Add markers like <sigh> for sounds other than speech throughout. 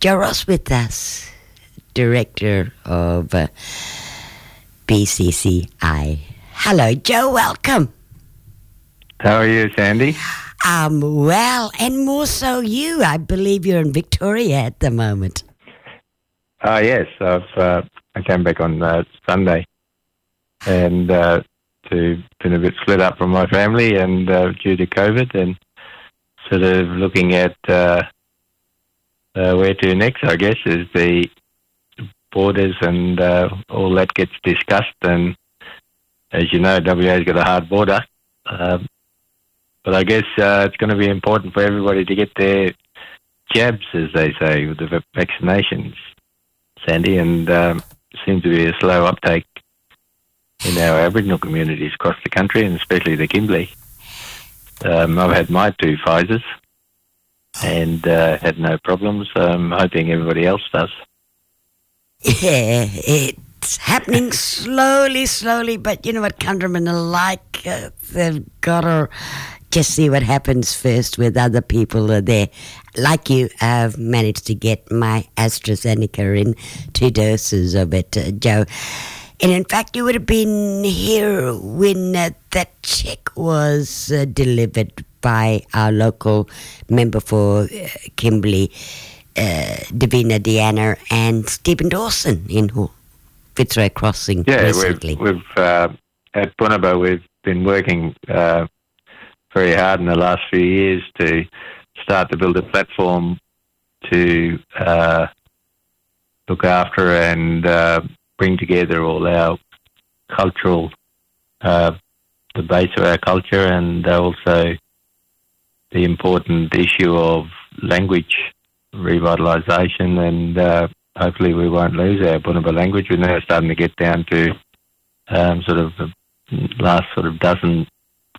Joe Ross with us, Director of uh, BCCI. Hello, Joe. Welcome. How are you, Sandy? I'm um, well, and more so you. I believe you're in Victoria at the moment. Uh, yes, I've, uh, I came back on uh, Sunday and uh, to been a bit split up from my family and uh, due to COVID and sort of looking at uh, where to next, I guess, is the borders and uh, all that gets discussed. And as you know, WA's got a hard border. Um, but I guess uh, it's going to be important for everybody to get their jabs, as they say, with the vaccinations, Sandy, and um, seems to be a slow uptake in our Aboriginal communities across the country, and especially the Kimberley. Um, I've had my two Pfizers and uh, had no problems. I'm hoping everybody else does. Yeah, it's happening slowly, slowly, but you know what, countrymen alike, uh, they've got to just see what happens first with other people are there. Like you, I've managed to get my AstraZeneca in two doses of it, uh, Joe. And in fact, you would have been here when uh, that check was uh, delivered by our local member for uh, Kimberley, uh, Divina D'Anna, and Stephen Dawson in Fitzroy Crossing yeah, recently. we've, we've uh, at Bunuba, we've been working uh, very hard in the last few years to start to build a platform to uh, look after and uh, bring together all our cultural, uh, the base of our culture, and also the important issue of language revitalisation. And uh, hopefully, we won't lose our Bunuba language. We're now starting to get down to um, sort of the last sort of dozen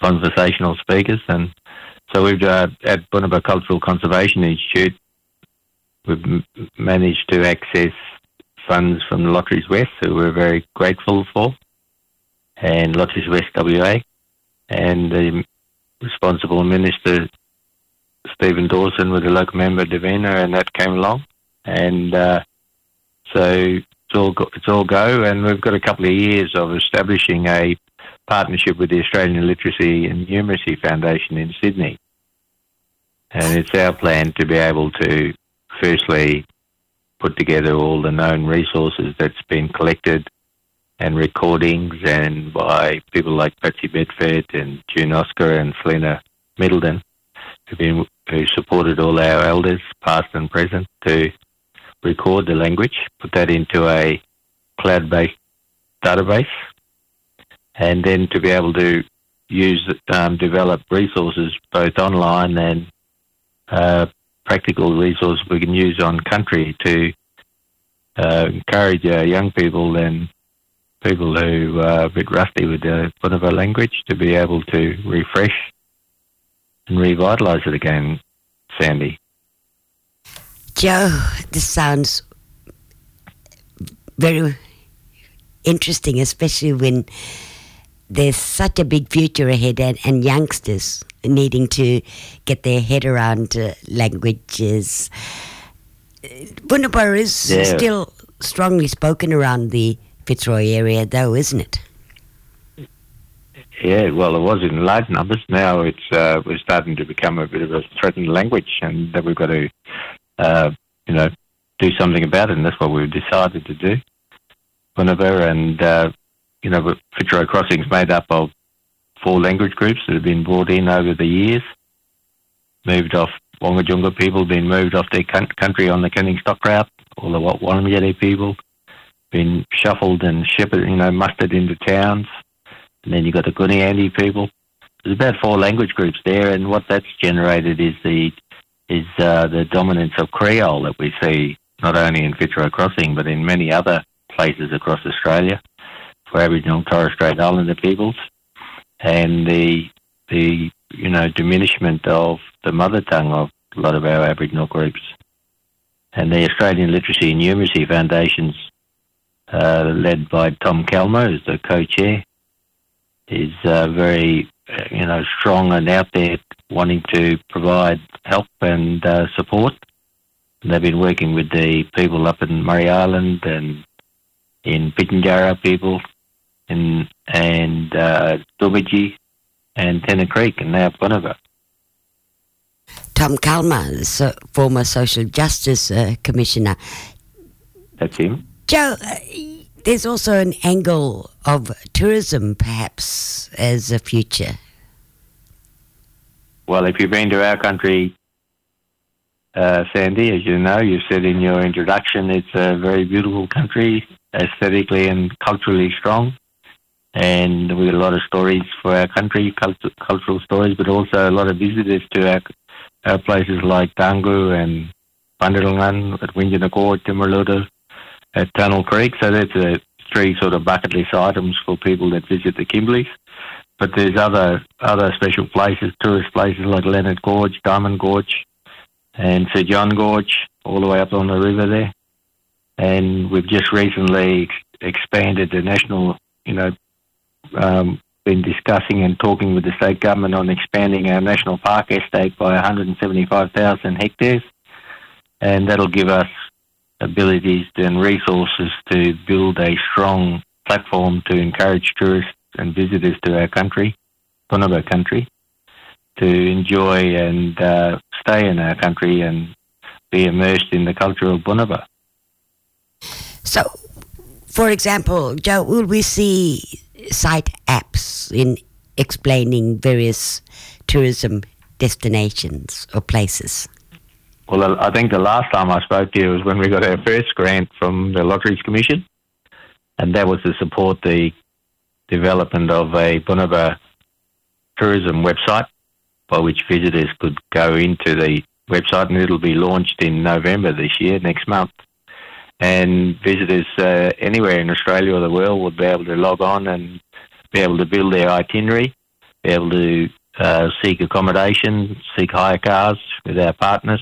conversational speakers, and so we've uh, at Bunuba Cultural Conservation Institute. We've managed to access funds from the Lotteries West, who we're very grateful for, and Lotteries West WA, and the responsible minister, Stephen Dawson, with the local member, Divina, and that came along. And uh, so it's all, go, it's all go, and we've got a couple of years of establishing a partnership with the Australian Literacy and Numeracy Foundation in Sydney. And it's our plan to be able to, firstly, put together all the known resources that's been collected and recordings and by people like Patsy Bedford and June Oscar and Selena Middleton who've been who supported all our elders, past and present, to record the language, put that into a cloud based database and then to be able to use um, develop resources both online and uh, practical resources we can use on country to uh, encourage our young people and people who are a bit rusty with the whatever language to be able to refresh and revitalise it again, Sandy. Joe, this sounds very interesting, especially when there's such a big future ahead and, and youngsters needing to get their head around uh, languages. Bundaburr is Yeah. still strongly spoken around the Fitzroy area, though, isn't it? Yeah, well, it was in large numbers. Now it's uh, we're starting to become a bit of a threatened language, and that we've got to, uh, you know, do something about it, and that's what we've decided to do. Whenever and uh, you know, Fitzroy Crossing is made up of four language groups that have been brought in over the years, moved off Wangkajunga people, been moved off their country on the Canning Stock Route, all the Wat Wanamajeri people, been shuffled and shipped, you know, mustered into towns. And then you've got the Gooniyandi people. There's about four language groups there, and what that's generated is the is uh, the dominance of Creole that we see not only in Fitzroy Crossing but in many other places across Australia for Aboriginal and Torres Strait Islander peoples, and the the you know diminishment of the mother tongue of a lot of our Aboriginal groups, and the Australian Literacy and Numeracy Foundations, uh, led by Tom Calma as the co-chair, is uh, very uh, you know strong and out there wanting to provide help and uh, support. They've been working with the people up in Murray Island and in Pitjantjatjara people in, and uh, and Tennant Creek and now Bunuba. Tom Calma, so, former Social Justice uh, Commissioner. That's him. Joe, uh, there's also an angle of tourism perhaps as a future. Well, if you've been to our country, uh, Sandy, as you know, you said in your introduction, it's a very beautiful country, aesthetically and culturally strong. And we have a lot of stories for our country, cult- cultural stories, but also a lot of visitors to our, our places like Tanggu and Bandilngan, at Windjana Gorge, Timaruta, at Tunnel Creek. So that's a three sort of bucket list items for people that visit the Kimberleys. But there's other other special places, tourist places like Lennard Gorge, Diamond Gorge, and Sir John Gorge, all the way up on the river there. And we've just recently expanded the national, you know, um, been discussing and talking with the state government on expanding our national park estate by 175,000 hectares. And that'll give us abilities and resources to build a strong platform to encourage tourists and visitors to our country, Bunuba country, to enjoy and uh, stay in our country and be immersed in the culture of Bunuba. So, for example, Joe, will we see site apps in explaining various tourism destinations or places? Well, I think the last time I spoke to you was when we got our first grant from the Lotteries Commission, and that was to support the development of a Bunuba tourism website by which visitors could go into the website, and it'll be launched in November this year, next month. And visitors uh, anywhere in Australia or the world would be able to log on and be able to build their itinerary, be able to uh, seek accommodation, seek hire cars with our partners,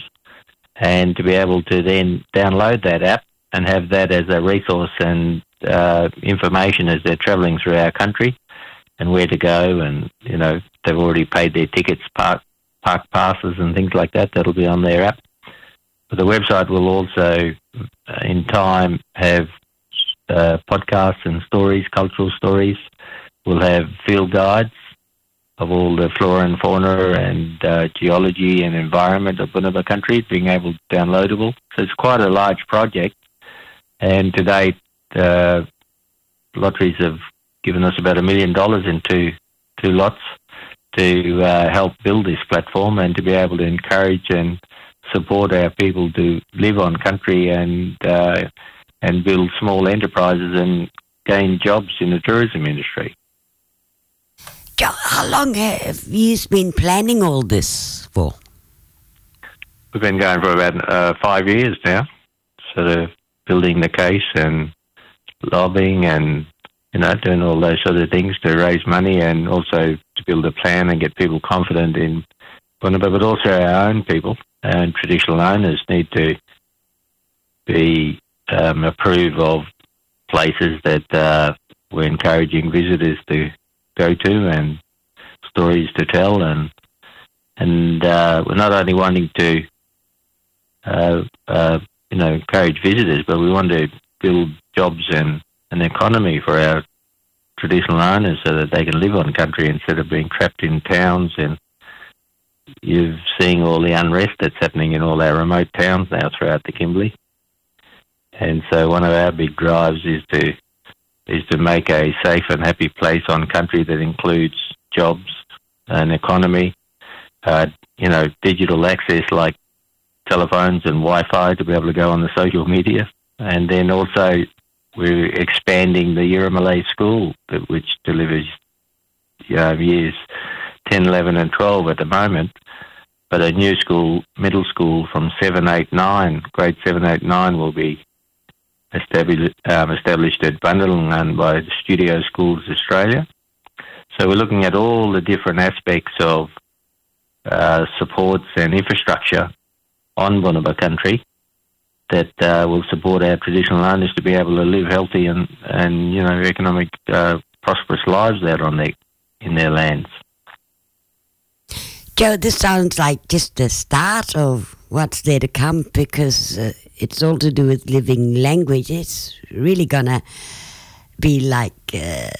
and to be able to then download that app and have that as a resource and uh, information as they're travelling through our country and where to go. And, you know, they've already paid their tickets, park, park passes and things like that. That'll be on their app. But the website will also, uh, in time, have uh, podcasts and stories, cultural stories. We'll have field guides of all the flora and fauna and uh, geology and environment of Bunuba country being able to downloadable. So it's quite a large project. And to date, uh, lotteries have given us about a million dollars in two, two lots to uh, help build this platform and to be able to encourage and support our people to live on country and uh, and build small enterprises and gain jobs in the tourism industry. How long have you been planning all this for? We've been going for about uh, five years now, sort of building the case and lobbying and you know doing all those sort of things to raise money and also to build a plan and get people confident in Bunuba, but also our own people and traditional owners need to be um, approve of places that uh, we're encouraging visitors to go to and stories to tell and and uh, we're not only wanting to uh, uh, you know encourage visitors, but we want to build jobs and an economy for our traditional owners so that they can live on country instead of being trapped in towns and you've seen all the unrest that's happening in all our remote towns now throughout the Kimberley. And so one of our big drives is to is to make a safe and happy place on country that includes jobs and economy, uh, you know, digital access like telephones and Wi-Fi to be able to go on the social media, and then also we're expanding the Yiramalay school, which delivers uh, years 10, 11 and 12 at the moment, but a new school, middle school from 7, 8, 9, grade 7, 8, 9 will be established, um, established at Bundalangan by the Studio Schools Australia. So we're looking at all the different aspects of uh, supports and infrastructure on Bunuba country that uh, will support our traditional owners to be able to live healthy and, and you know economic uh, prosperous lives out on their in their lands. Joe, this sounds like just the start of what's there to come because uh, it's all to do with living language. It's really gonna be like uh,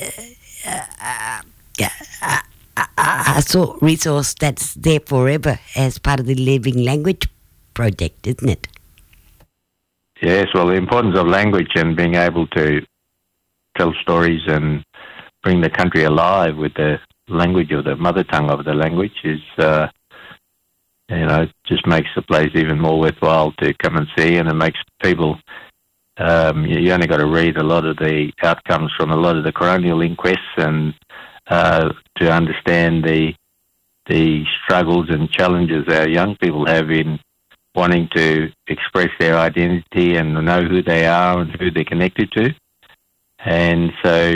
uh, uh, a sort resource that's there forever as part of the living language project, isn't it? Yes, well, the importance of language and being able to tell stories and bring the country alive with the language of the mother tongue of the language is, uh, you know, just makes the place even more worthwhile to come and see, and it makes people. Um, you only got to read a lot of the outcomes from a lot of the coronial inquests and uh, to understand the the struggles and challenges our young people have in wanting to express their identity and know who they are and who they're connected to. And so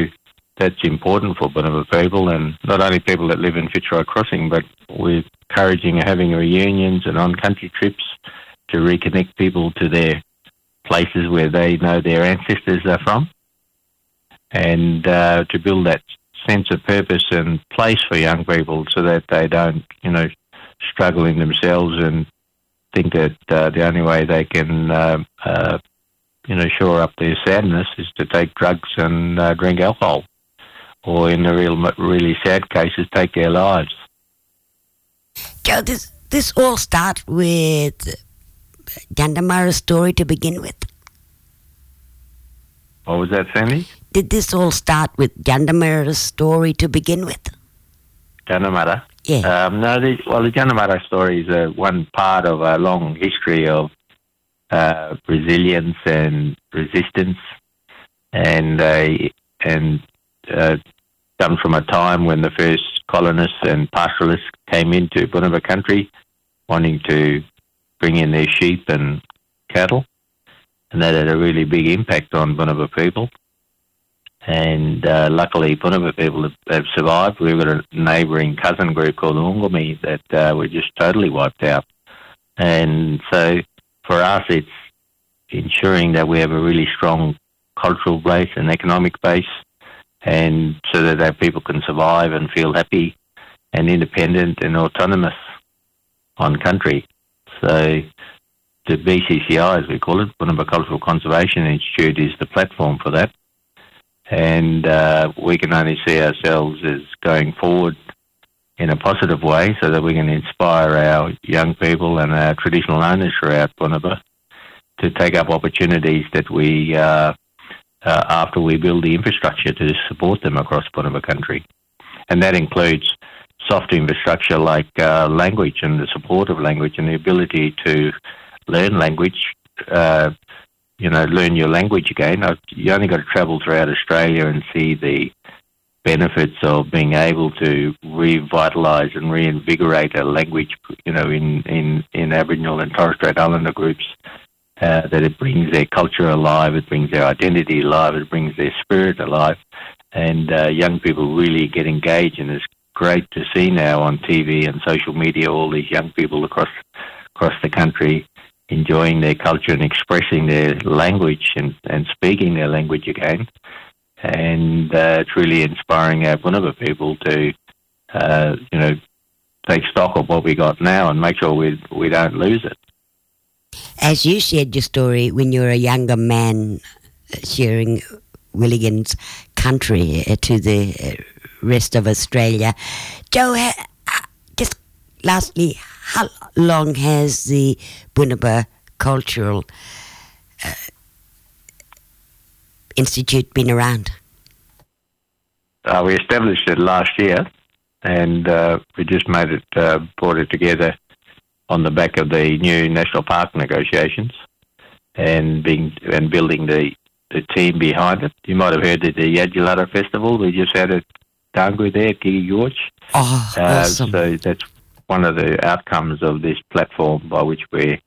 that's important for Bunuba people and not only people that live in Fitzroy Crossing, but we're encouraging having reunions and on country trips to reconnect people to their places where they know their ancestors are from. And uh, to build that sense of purpose and place for young people so that they don't, you know, struggle in themselves and think that uh, the only way they can, uh, uh, you know, shore up their sadness is to take drugs and uh, drink alcohol, or in the real, really sad cases, take their lives. Joe, this this all starts with Jandamarra's story to begin with. What was that, Sandy? Did this all start with Jandamarra's story to begin with? Jandamarra? Yeah. Um, no, the, well, the Jandamarra story is uh, one part of a long history of uh, resilience and resistance, and uh, and uh, comes from a time when the first colonists and pastoralists came into Bunuba country, wanting to bring in their sheep and cattle, and that had a really big impact on Bunuba people. And uh, luckily, Bunuba people have, have, survived. We've got a neighbouring cousin group called the Unggumi that uh, were just totally wiped out. And so for us, it's ensuring that we have a really strong cultural base and economic base, and so that our people can survive and feel happy and independent and autonomous on country. So the BCCI, as we call it, Bunuba Cultural Conservation Institute, is the platform for that and uh, we can only see ourselves as going forward in a positive way so that we can inspire our young people and our traditional owners throughout Bunuba to take up opportunities that we, uh, uh, after we build the infrastructure to support them across Bunuba country. And that includes soft infrastructure like uh, language and the support of language and the ability to learn language uh, you know, learn your language again. You only got to travel throughout Australia and see the benefits of being able to revitalise and reinvigorate a language, you know, in, in, in Aboriginal and Torres Strait Islander groups, uh, that it brings their culture alive, it brings their identity alive, it brings their spirit alive, and uh, young people really get engaged, and it's great to see now on TV and social media all these young people across across the country enjoying their culture and expressing their language and, and speaking their language again. And uh, it's really inspiring our Bunuba people to, uh, you know, take stock of what we got now and make sure we, we don't lose it. As you shared your story when you were a younger man uh, sharing Willigan's country uh, to the uh, rest of Australia, Joe, just lastly, how long has the Bunuba Cultural uh, Institute been around? Uh, we established it last year, and uh, we just made it, brought it together on the back of the new national park negotiations, and being and building the, the team behind it. You might have heard at the Yadulada Festival we just had at Danggu there, Geikie Gorge. Oh, ah, uh, awesome! So that's one of the outcomes of this platform by which we're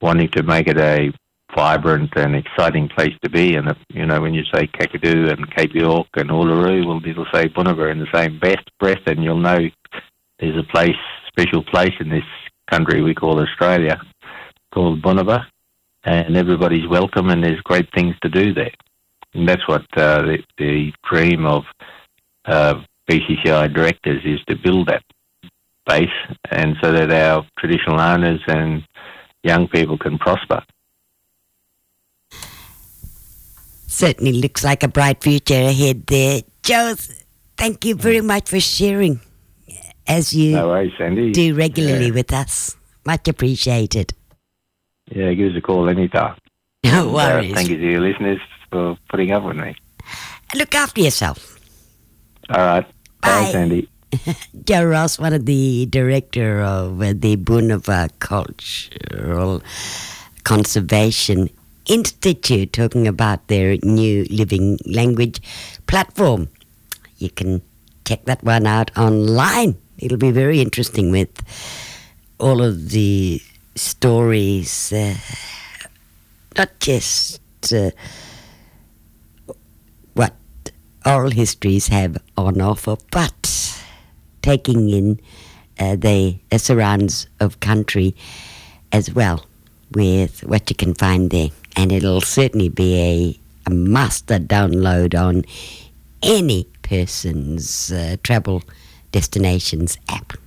wanting to make it a vibrant and exciting place to be. And, you know, when you say Kakadu and Cape York and Uluru, well, it'll say Bunuba in the same best breath, and you'll know there's a place, special place in this country we call Australia called Bunuba, and everybody's welcome, and there's great things to do there. And that's what uh, the, the dream of uh, BCCI directors is to build that base, and so that our traditional owners and young people can prosper. Certainly looks like a bright future ahead there. Joe, thank you very much for sharing as you No worries, Sandy. do regularly Yeah. with us. Much appreciated. Yeah, give us a call anytime. <laughs> No Uh, worries. thank you to your listeners for putting up with me. Look after yourself. All right. Bye. Bye, Sandy. <laughs> Joe Ross, one of the director of uh, the Bunuba Cultural Conservation Institute, talking about their new living language platform. You can check that one out online. It'll be very interesting with all of the stories, uh, not just uh, what oral histories have on offer, but taking in uh, the surrounds of country as well with what you can find there. And it'll certainly be a, a master download on any person's uh, travel destinations app.